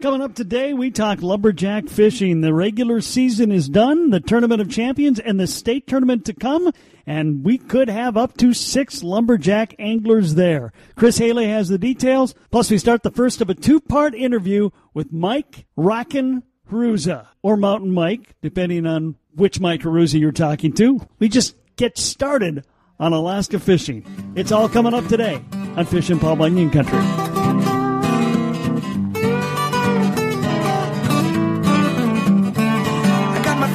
Coming up today, we talk lumberjack fishing. The regular season is done, the Tournament of Champions, and the state tournament to come. And we could have up to six lumberjack anglers there. Chris Haley has the details. Plus, we start the first of a two part interview with Mike Rockin Hruza, or Mountain Mike, depending on which Mike Hruza you're talking to. We just get started on Alaska fishing. It's all coming up today on Fish Fishing Paul Bunyan Country.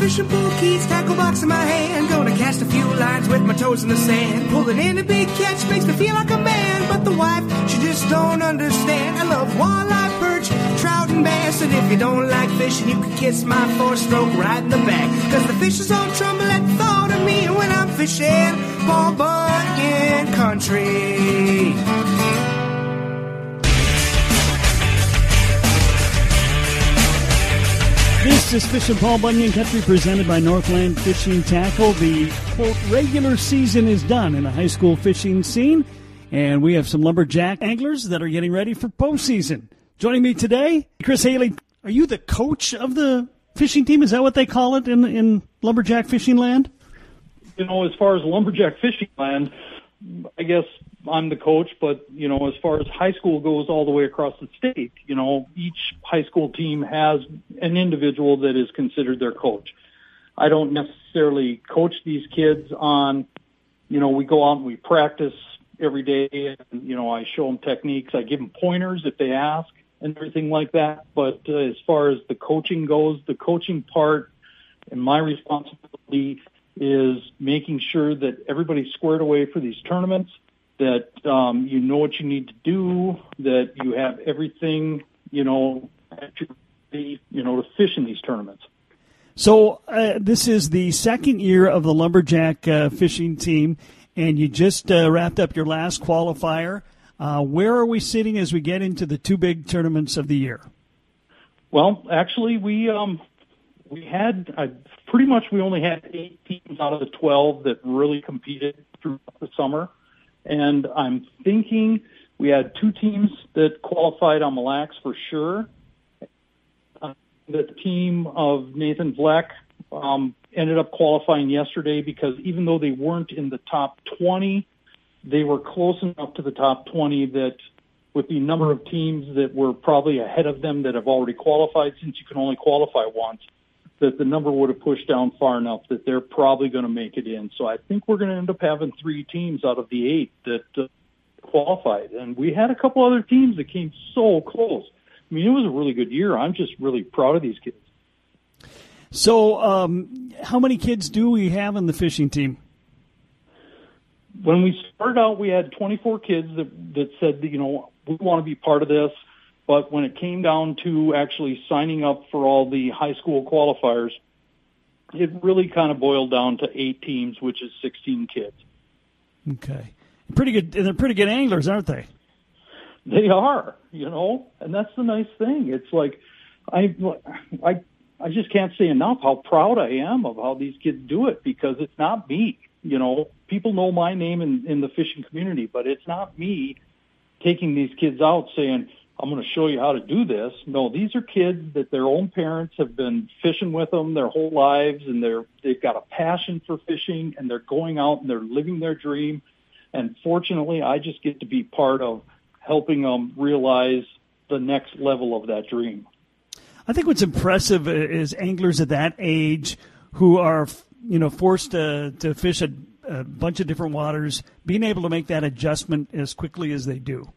Fishing pole keys, tackle box in my hand. Gonna cast a few lines with my toes in the sand. Pulling in a big catch makes me feel like a man. But the wife, she just don't understand. I love walleye, perch, trout, and bass. And if you don't like fishing, you can kiss my four stroke right in the back. Cause the fishes all tremble at the thought of me when I'm fishing. Paul Bunyan country. This is Fishing Paul Bunyan Country presented by Northland Fishing Tackle. The quote regular season is done in the high school fishing scene, and we have some lumberjack anglers that are getting ready for postseason. Joining me today, Chris Haley. Are you the coach of the fishing team? Is that what they call it in in lumberjack fishing land? You know, as far as lumberjack fishing land, I guess I'm the coach, but you know, as far as high school goes, all the way across the state, you know, each high school team has an individual that is considered their coach. I don't necessarily coach these kids on, you know, we go out and we practice every day, and you know, I show them techniques, I give them pointers if they ask, and everything like that. But uh, as far as the coaching goes, the coaching part and my responsibility is making sure that everybody's squared away for these tournaments that um, you know what you need to do, that you have everything, you know, you know, to fish in these tournaments. So uh, this is the second year of the lumberjack uh, fishing team, and you just uh, wrapped up your last qualifier. Uh, where are we sitting as we get into the two big tournaments of the year? Well, actually, we um, we had uh, pretty much we only had eight teams out of the twelve that really competed throughout the summer. And I'm thinking we had two teams that qualified on Mille Lacs for sure. Uh, the team of Nathan Vleck um, ended up qualifying yesterday because even though they weren't in the top 20, they were close enough to the top 20 that with the number of teams that were probably ahead of them that have already qualified, since you can only qualify once, that the number would have pushed down far enough that they're probably going to make it in. So I think we're going to end up having three teams out of the eight that uh, qualified. And we had a couple other teams that came so close. I mean, it was a really good year. I'm just really proud of these kids. So, um, how many kids do we have in the fishing team? When we started out, we had 24 kids that that said, that, you know, we want to be part of this. But when it came down to actually signing up for all the high school qualifiers, it really kind of boiled down to eight teams, which is 16 kids. Okay. Pretty good. And they're pretty good anglers, aren't they? They are, you know, and that's the nice thing. It's like, I, I, I just can't say enough how proud I am of how these kids do it because it's not me. You know, people know my name in, in the fishing community, but it's not me taking these kids out saying, I'm going to show you how to do this. No, these are kids that their own parents have been fishing with them their whole lives and they're, they've got a passion for fishing and they're going out and they're living their dream. And fortunately, I just get to be part of helping them realize the next level of that dream. I think what's impressive is anglers at that age who are, you know, forced to, to fish a, a bunch of different waters, being able to make that adjustment as quickly as they do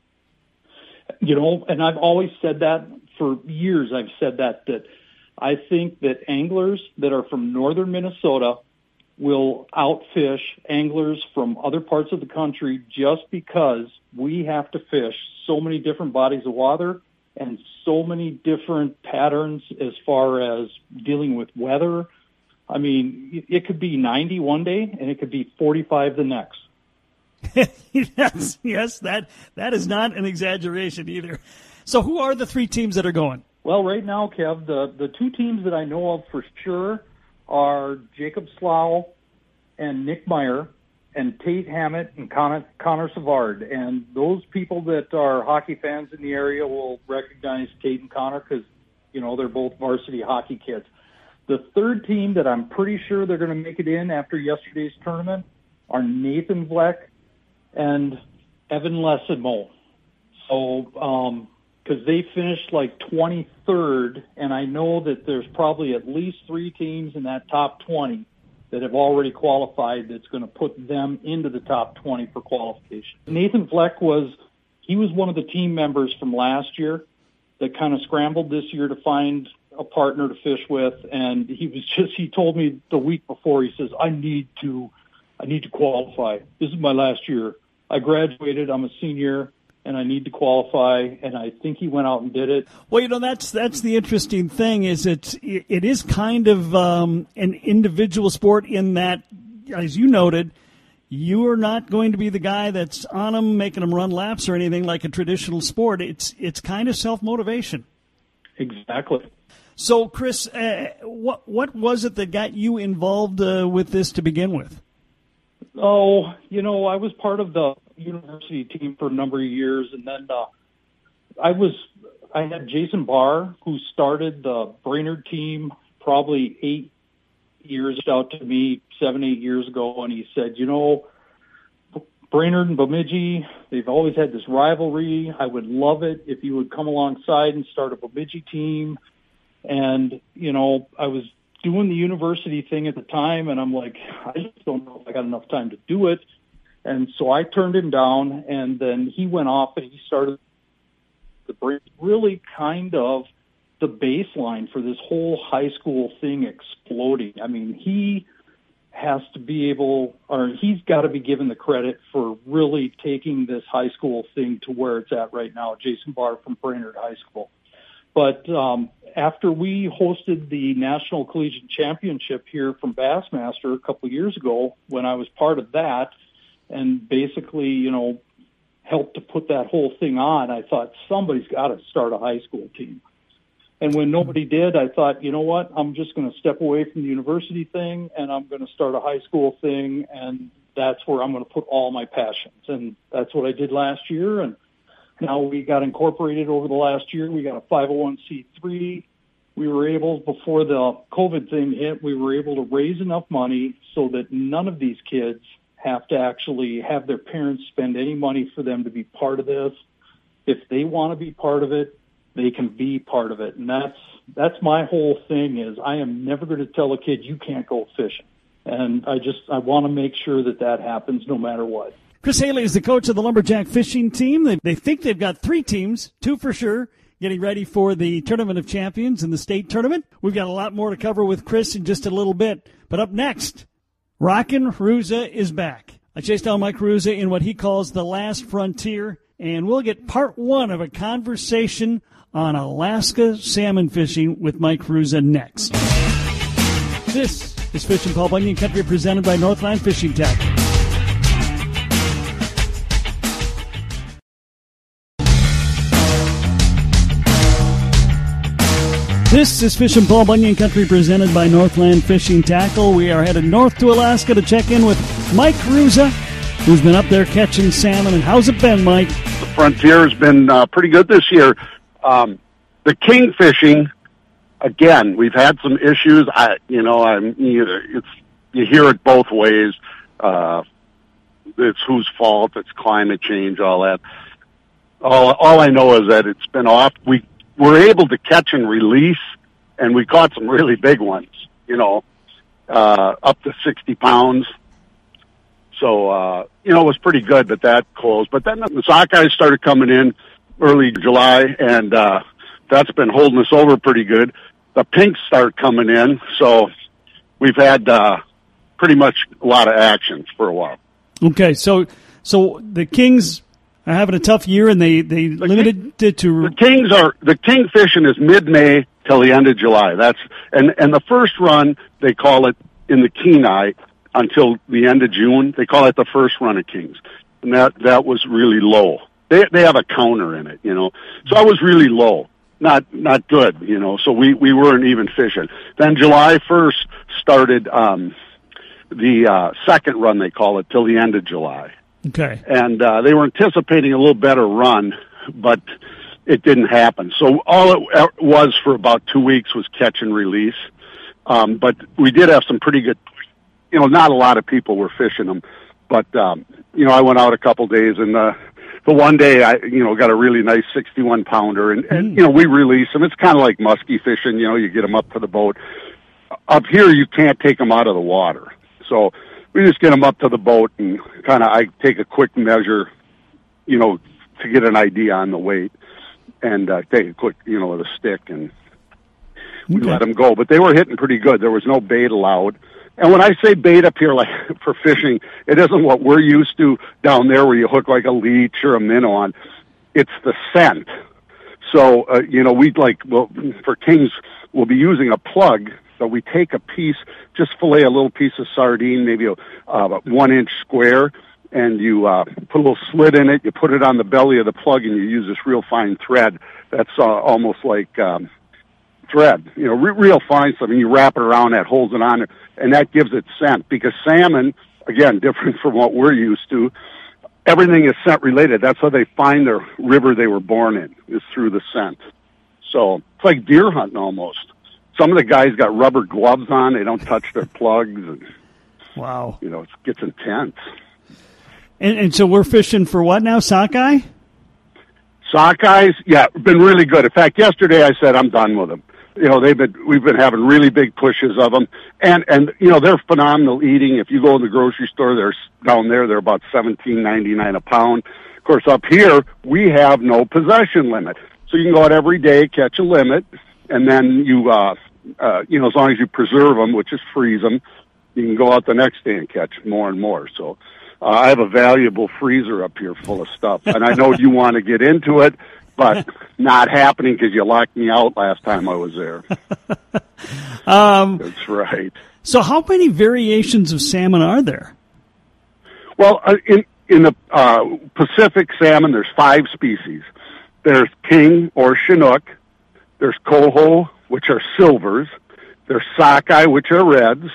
you know, and I've always said that for years. I've said that that I think that anglers that are from northern Minnesota will outfish anglers from other parts of the country just because we have to fish so many different bodies of water and so many different patterns as far as dealing with weather. I mean, it could be 90 one day and it could be 45 the next. yes, yes, that that is not an exaggeration either. So, who are the three teams that are going? Well, right now, Kev, the the two teams that I know of for sure are Jacob Slough and Nick Meyer, and Tate Hammett and Connor, Connor Savard. And those people that are hockey fans in the area will recognize Tate and Connor because You know, they're both varsity hockey kids. The third team that I'm pretty sure they're going to make it in after yesterday's tournament are Nathan Vleck and Evan Lesimo. So, um, because they finished like 23rd, and I know that there's probably at least three teams in that top 20 that have already qualified that's going to put them into the top 20 for qualification. Nathan Fleck was, he was one of the team members from last year that kind of scrambled this year to find a partner to fish with, and he was just, he told me the week before, he says, I need to, I need to qualify. This is my last year. I graduated, I'm a senior and I need to qualify. And I think he went out and did it. Well, you know that's that's the interesting thing is it it is kind of um, an individual sport in that, as you noted, you are not going to be the guy that's on them making them run laps or anything like a traditional sport. It's it's kind of self motivation. Exactly. So, Chris, uh, what what was it that got you involved uh, with this to begin with? Oh, you know, I was part of the university team for a number of years, and then uh, I was I had Jason Barr who started the Brainerd team probably eight years out to me seven eight years ago, and he said, you know. Brainerd and Bemidji, they've always had this rivalry. I would love it if you would come alongside and start a Bemidji team. And, you know, I was doing the university thing at the time, and I'm like, I just don't know if I got enough time to do it. And so I turned him down, and then he went off and he started the break, really kind of the baseline for this whole high school thing exploding. I mean, he has to be able, or he's got to be given the credit for really taking this high school thing to where it's at right now. Jason Barr from Brainerd High School. But um, after we hosted the National Collegiate Championship here from Bassmaster a couple of years ago, when I was part of that, and basically, you know, helped to put that whole thing on, I thought somebody's got to start a high school team. And when nobody did, I thought, you know what? I'm just going to step away from the university thing and I'm going to start a high school thing. And that's where I'm going to put all my passions. And that's what I did last year. And now we got incorporated over the last year. We got a 501c3. We were able, before the COVID thing hit, we were able to raise enough money so that none of these kids have to actually have their parents spend any money for them to be part of this. If they want to be part of it, they can be part of it. And that's that's my whole thing is I am never going to tell a kid you can't go fishing. And I just I want to make sure that that happens no matter what. Chris Haley is the coach of the Lumberjack fishing team. They, they think they've got three teams, two for sure, getting ready for the Tournament of Champions and the state tournament. We've got a lot more to cover with Chris in just a little bit. But up next, Rockin' Hruza is back. I chased down Mike Hruza in what he calls the last frontier, and we'll get part one of a conversation on Alaska salmon fishing with Mike Hruza next. This is Fishing Paul Bunyan Country presented by Northland Fishing Tackle. This is Fish and Paul Bunyan Country presented by Northland Fishing Tackle. We are headed north to Alaska to check in with Mike Hruza, who's been up there catching salmon. And how's it been, Mike? The frontier has been uh, pretty good this year. Um, the king fishing, again, we've had some issues. I, you know, I'm, you, it's, you hear it both ways. Uh, it's whose fault, it's climate change, all that. All, all I know is that it's been off. We were able to catch and release, and we caught some really big ones, you know, uh, up to 60 pounds. So, uh, you know, it was pretty good, but that closed. But then the sockeyes started coming in early July, and, uh, that's been holding us over pretty good. The pinks start coming in, so we've had, uh, pretty much a lot of action for a while. Okay, so, so the Kings are having a tough year, and they they The limited it to The kings are the king fishing is mid May till the end of July. That's and and the first run they call it in the Kenai until the end of June. They call it the first run of kings, and that that was really low. They they have a counter in it, you know. So I was really low, not not good, you know. So we we weren't even fishing. Then July first started um, the uh, second run they call it till the end of July okay. and uh, they were anticipating a little better run, but it didn't happen. So all it uh, was for about two weeks was catch and release. Um, but we did have some pretty good, you know, not a lot of people were fishing them, but, um, you know, I went out a couple days and, uh, the one day I, you know, got a really nice 61 pounder and, and, you know, we release them. It's kind of like musky fishing, you know, you get them up to the boat. Up here, you can't take them out of the water. So we just get them up to the boat and kind of, I take a quick measure, you know, to get an idea on the weight and uh, take a quick, you know, with a stick and we Okay. let them go. But they were hitting pretty good. There was no bait allowed. And when I say bait up here, like for fishing, it isn't what we're used to down there where you hook like a leech or a minnow on. It's the scent. So, uh, you know, we'd like, well, for kings, we'll be using a plug. So we take a piece, just fillet a little piece of sardine, maybe a uh, one inch square, and you uh, put a little slit in it. You put it on the belly of the plug, and you use this real fine thread. That's uh, almost like um, thread, you know, re- real fine stuff. And you wrap it around that, holds it on, and that gives it scent. Because salmon, again, different from what we're used to, everything is scent related. That's how they find their river they were born in is through the scent. So it's like deer hunting almost. Some of the guys got rubber gloves on; they don't touch their plugs, and Wow. you know it gets intense. And, and so we're fishing for what now? Sockeye? Sockeyes, yeah, been really good. In fact, yesterday I said I'm done with them. You know, they've been we've been having really big pushes of them, and and you know they're phenomenal eating. If you go in the grocery store, they're down there they're about seventeen ninety nine a pound. Of course, up here we have no possession limit, so you can go out every day, catch a limit, and then you uh, uh, you know as long as you preserve them, which is freeze them, you can go out the next day and catch more and more. So uh, I have a valuable freezer up here full of stuff, and I know you want to get into it, but not happening because you locked me out last time I was there. Um, That's right. so how many variations of salmon are there? Well, uh, in in the uh, Pacific salmon, there's five species. There's king or chinook. There's coho, which are silvers. There's sockeye, which are reds.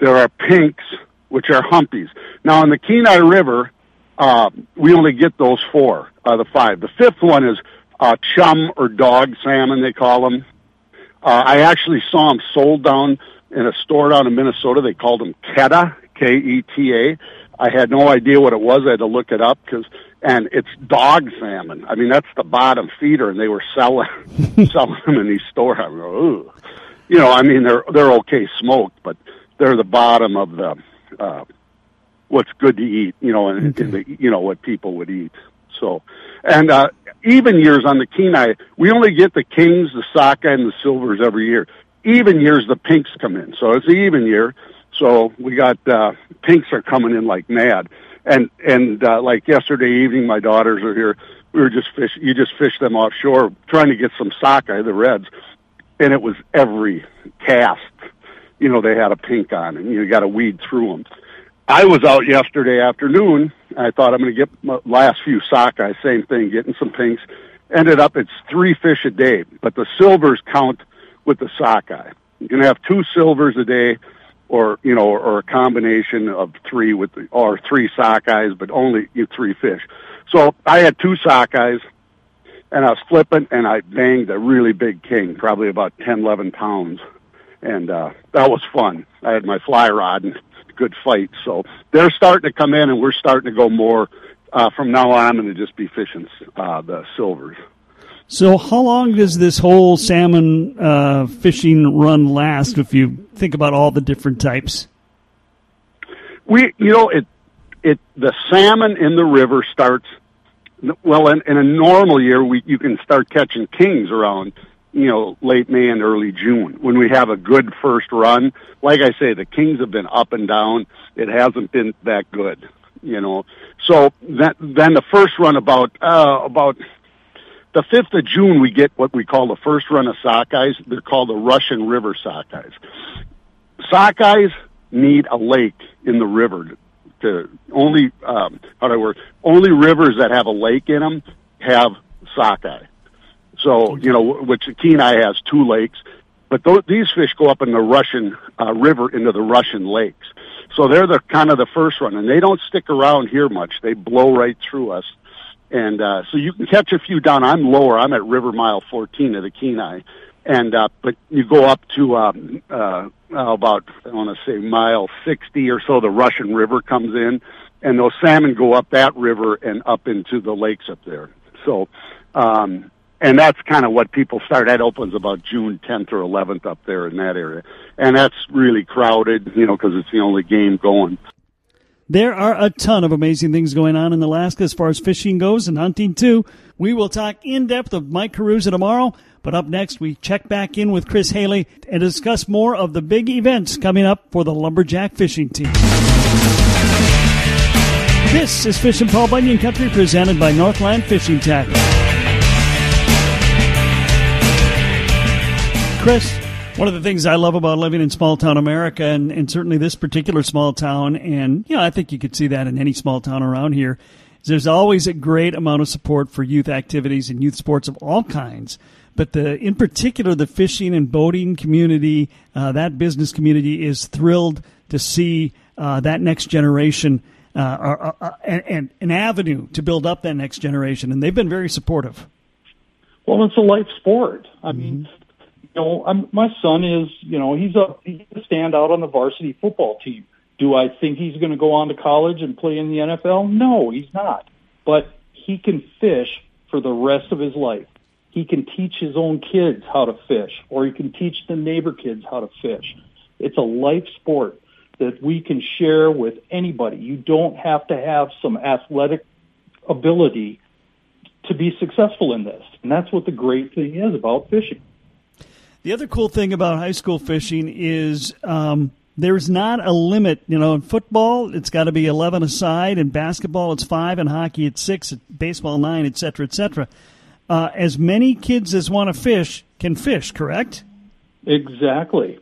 There are pinks, which are humpies. Now, in the Kenai River, uh, we only get those four, uh, the five. The fifth one is uh, chum or dog salmon, they call them. Uh, I actually saw them sold down in a store down in Minnesota. They called them Keta, K-E-T-A. I had no idea what it was. I had to look it up because, and it's dog salmon. I mean, that's the bottom feeder, and they were selling selling them in these stores. I ooh, you know, I mean, they're they're okay smoked, but they're the bottom of the uh, what's good to eat. You know, and, and the you know what people would eat. So, and uh, even years on the Kenai, we only get the kings, the sockeye, and the silvers every year. Even years, the pinks come in. So it's an even year. So we got uh, pinks are coming in like mad. And and uh, like yesterday evening, my daughters are here. We were just fish. You just fish them offshore, trying to get some sockeye, the reds, and it was every cast. You know, they had a pink on, and you got to weed through them. I was out yesterday afternoon. I thought I'm going to get my last few sockeye, same thing, getting some pinks. Ended up it's three fish a day, but the silvers count with the sockeye. You can have two silvers a day, or you know, or a combination of three with the, or three sockeyes, but only you three fish. So I had two sockeyes, and I was flipping, and I banged a really big king, probably about ten, eleven pounds, and uh, that was fun. I had my fly rod and good fight. So they're starting to come in, and we're starting to go more. Uh, from now on, I'm going to just be fishing uh, the silvers. So how long does this whole salmon uh, fishing run last? If you think about all the different types. We, you know, it, it, the salmon in the river starts, well, in, in a normal year, we, you can start catching kings around, you know, late May and early June when we have a good first run. Like I say, the kings have been up and down. It hasn't been that good, you know. So that, then the first run about, uh, about the 5th of June, we get what we call the first run of sockeyes. They're called the Russian River sockeyes. Sockeyes need a lake in the river to only um, how do I work? Only rivers that have a lake in them have sockeye. So you know, which the Kenai has two lakes, but th- these fish go up in the Russian uh, River into the Russian lakes. So they're the kind of the first run, and they don't stick around here much. They blow right through us, and uh, so you can catch a few down. I'm lower. I'm at River Mile 14 of the Kenai, and uh, but you go up to um, uh, about I want to say mile 60 or so. The Russian River comes in, and those salmon go up that river and up into the lakes up there. So, um, and that's kind of what people start. That opens about June 10th or 11th up there in that area, and that's really crowded, you know, because it's the only game going. There are a ton of amazing things going on in Alaska as far as fishing goes and hunting too. We will talk in depth of Mike Hruza tomorrow, but up next we check back in with Chris Haley and discuss more of the big events coming up for the Lumberjack fishing team. This is Fish Fishing Paul Bunyan Country presented by Northland Fishing Tackle. Chris, one of the things I love about living in small town America, and, and certainly this particular small town, and you know, I think you could see that in any small town around here, is there's always a great amount of support for youth activities and youth sports of all kinds. But the, in particular, the fishing and boating community, uh, that business community is thrilled to see uh, that next generation uh, are, are, and, an avenue to build up that next generation, and they've been very supportive. Well, it's a life sport. I mm-hmm. mean, you know, I'm, my son is, you know, he's a he's a standout on the varsity football team. Do I think he's going to go on to college and play in the NFL? No, he's not. But he can fish for the rest of his life. He can teach his own kids how to fish, or he can teach the neighbor kids how to fish. It's a life sport that we can share with anybody. You don't have to have some athletic ability to be successful in this. And that's what the great thing is about fishing. The other cool thing about high school fishing is um, there's not a limit. You know, in football, it's got to be 11 aside. In basketball, it's five. In hockey, it's six. In baseball, nine, et cetera, et cetera. Uh, as many kids as want to fish can fish, correct? Exactly.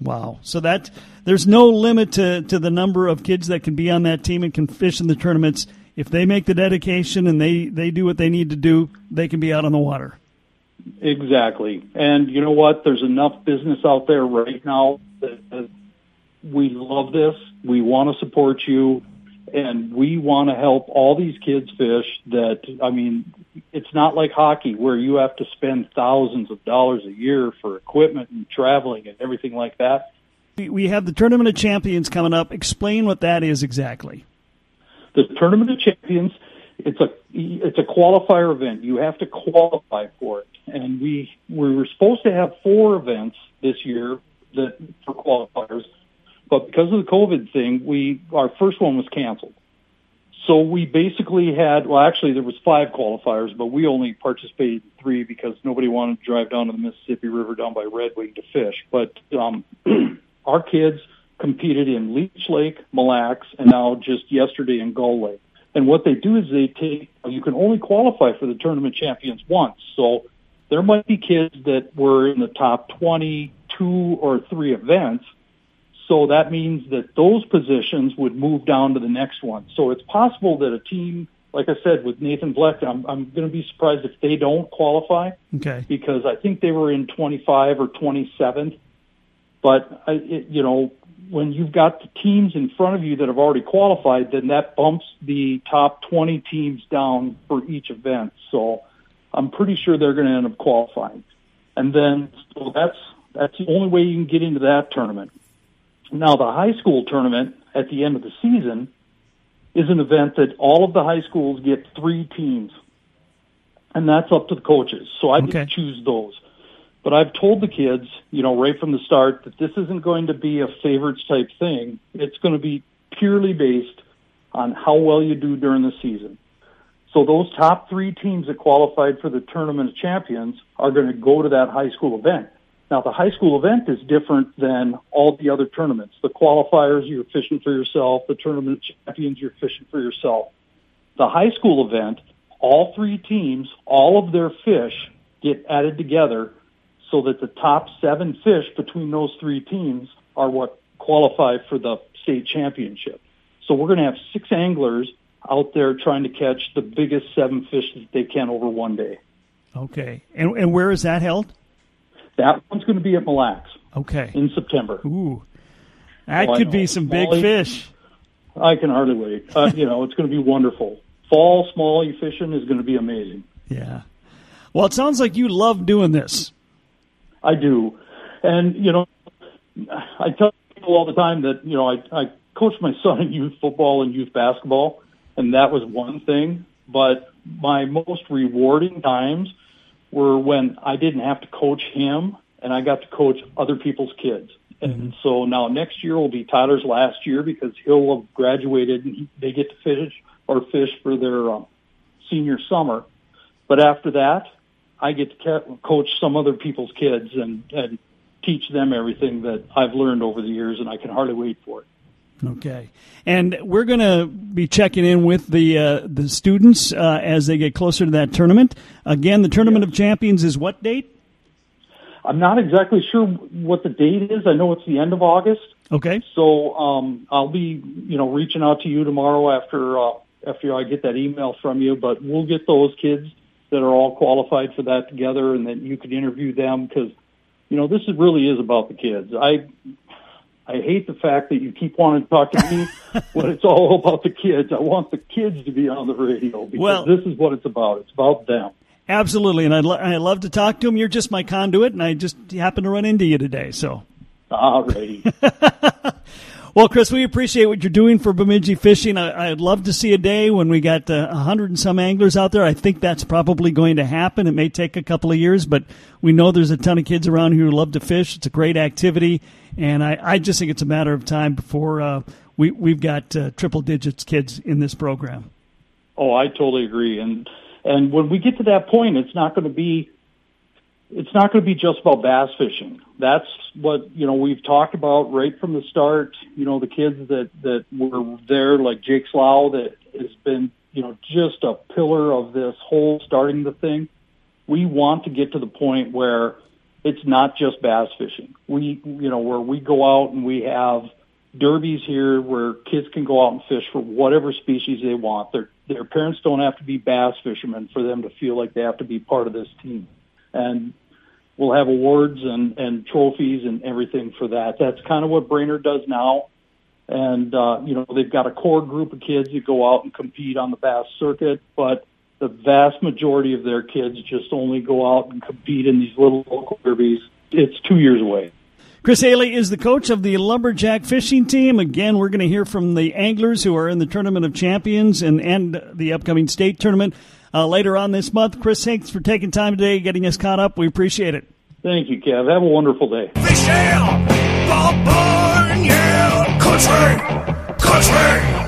Wow. So that there's no limit to, to the number of kids that can be on that team and can fish in the tournaments. If they make the dedication and they, they do what they need to do, they can be out on the water. Exactly. And you know what? There's enough business out there right now that, we love this. We want to support you and we want to help all these kids fish that I mean it's not like hockey where you have to spend thousands of dollars a year for equipment and traveling and everything like that. We have the Tournament of Champions coming up. Explain what that is exactly. The Tournament of Champions it's a it's a qualifier event. You have to qualify for it, and we we were supposed to have four events this year that for qualifiers, but because of the COVID thing, we our first one was canceled. So we basically had well, actually there was five qualifiers, but we only participated in three because nobody wanted to drive down to the Mississippi River down by Red Wing to fish. But um, our kids competed in Leech Lake, Mille Lacs, and now just yesterday in Gull Lake. And what they do is they take, you can only qualify for the tournament champions once. So there might be kids that were in the top 22 or three events. So that means that those positions would move down to the next one. So it's possible that a team, like I said, with Nathan Black, I'm, I'm going to be surprised if they don't qualify. Okay. Because I think they were in 25 or 27th. But, I, it, you know, when you've got the teams in front of you that have already qualified, then that bumps the top 20 teams down for each event. So I'm pretty sure they're going to end up qualifying. And then so that's that's the only way you can get into that tournament. Now the high school tournament at the end of the season is an event that all of the high schools get three teams. And that's up to the coaches. So I okay. get choose those. But I've told the kids, you know, right from the start that this isn't going to be a favorites type thing. It's going to be purely based on how well you do during the season. So those top three teams that qualified for the tournament of champions are going to go to that high school event. Now the high school event is different than all the other tournaments. The qualifiers, you're fishing for yourself. The tournament champions, you're fishing for yourself. The high school event, all three teams, all of their fish get added together so that the top seven fish between those three teams are what qualify for the state championship. So we're going to have six anglers out there trying to catch the biggest seven fish that they can over one day. Okay. And, and where is that held? That one's going to be at Mille Lacs. Okay. In September. Ooh. That oh, could be some big fish. I can hardly wait. Uh, you know, it's going to be wonderful. fall smallie fishing is going to be amazing. Yeah. Well, it sounds like you love doing this. I do, and you know, I tell people all the time that you know I, I coached my son in youth football and youth basketball, and that was one thing. But my most rewarding times were when I didn't have to coach him and I got to coach other people's kids. And mm-hmm. so now next year will be Tyler's last year because he'll have graduated and they get to fish or fish for their um, senior summer. But after that, I get to ca- coach some other people's kids and, and teach them everything that I've learned over the years, and I can hardly wait for it. Okay, and we're going to be checking in with the uh, the students uh, as they get closer to that tournament. Again, the tournament yeah. of champions is what date? I'm not exactly sure what the date is. I know it's the end of August. Okay. So um, I'll be, you know, reaching out to you tomorrow after uh, after I get that email from you. But we'll get those kids that are all qualified for that together, and that you could interview them because, you know, this is, really is about the kids. I I hate the fact that you keep wanting to talk to me when it's all about the kids. I want the kids to be on the radio because well, this is what it's about. It's about them. Absolutely, and I'd lo- I love to talk to them. You're just my conduit, and I just happened to run into you today. So, alrighty. well, Chris, we appreciate what you're doing for Bemidji Fishing. I, would love to see a day when we got uh, a uh, hundred and some anglers out there. I think that's probably going to happen. It may take a couple of years, but we know there's a ton of kids around here who love to fish. It's a great activity, and I, I just think it's a matter of time before uh, we we've got uh, triple digits kids in this program. Oh, I totally agree, and and when we get to that point, it's not going to be it's not going to be just about bass fishing. That's what you know we've talked about right from the start. You know the kids that that were there, like Jake Slough, that has been you know just a pillar of this whole starting the thing. We want to get to the point where it's not just bass fishing. We you know where we go out and we have derbies here where kids can go out and fish for whatever species they want. Their their parents don't have to be bass fishermen for them to feel like they have to be part of this team. And we'll have awards and and trophies and everything for that. That's kind of what Brainerd does now. And uh, you know they've got a core group of kids that go out and compete on the bass circuit, but the vast majority of their kids just only go out and compete in these little local derbies. It's two years away. Chris Haley is the coach of the Lumberjack fishing team. Again, we're going to hear from the anglers who are in the Tournament of Champions and, and the upcoming state tournament uh, later on this month. Chris, thanks for taking time today, getting us caught up. We appreciate it. Thank you, Kev. Have a wonderful day. Fish yeah, country, country.